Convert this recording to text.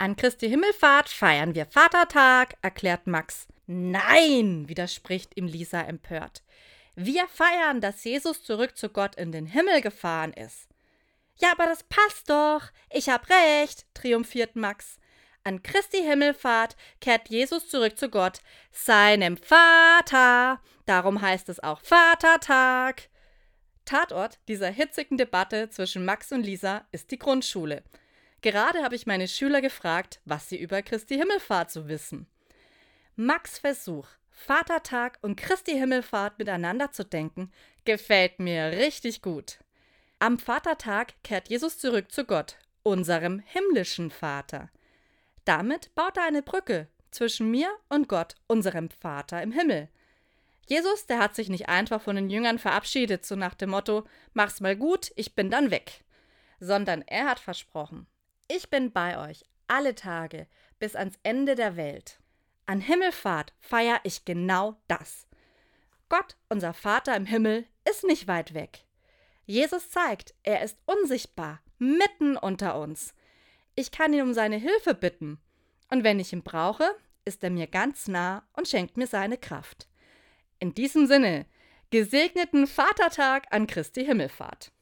An Christi Himmelfahrt feiern wir Vatertag, erklärt Max. Nein, widerspricht ihm Lisa empört. Wir feiern, dass Jesus zurück zu Gott in den Himmel gefahren ist. Ja, aber das passt doch. Ich hab recht, triumphiert Max. An Christi Himmelfahrt kehrt Jesus zurück zu Gott, seinem Vater. Darum heißt es auch Vatertag. Tatort dieser hitzigen Debatte zwischen Max und Lisa ist die Grundschule. Gerade habe ich meine Schüler gefragt, was sie über Christi Himmelfahrt so wissen. Max Versuch, Vatertag und Christi Himmelfahrt miteinander zu denken, gefällt mir richtig gut. Am Vatertag kehrt Jesus zurück zu Gott, unserem himmlischen Vater. Damit baut er eine Brücke zwischen mir und Gott, unserem Vater im Himmel. Jesus, der hat sich nicht einfach von den Jüngern verabschiedet, so nach dem Motto, mach's mal gut, ich bin dann weg, sondern er hat versprochen, ich bin bei euch alle Tage bis ans Ende der Welt. An Himmelfahrt feiere ich genau das. Gott, unser Vater im Himmel, ist nicht weit weg. Jesus zeigt, er ist unsichtbar, mitten unter uns. Ich kann ihn um seine Hilfe bitten. Und wenn ich ihn brauche, ist er mir ganz nah und schenkt mir seine Kraft. In diesem Sinne, gesegneten Vatertag an Christi Himmelfahrt.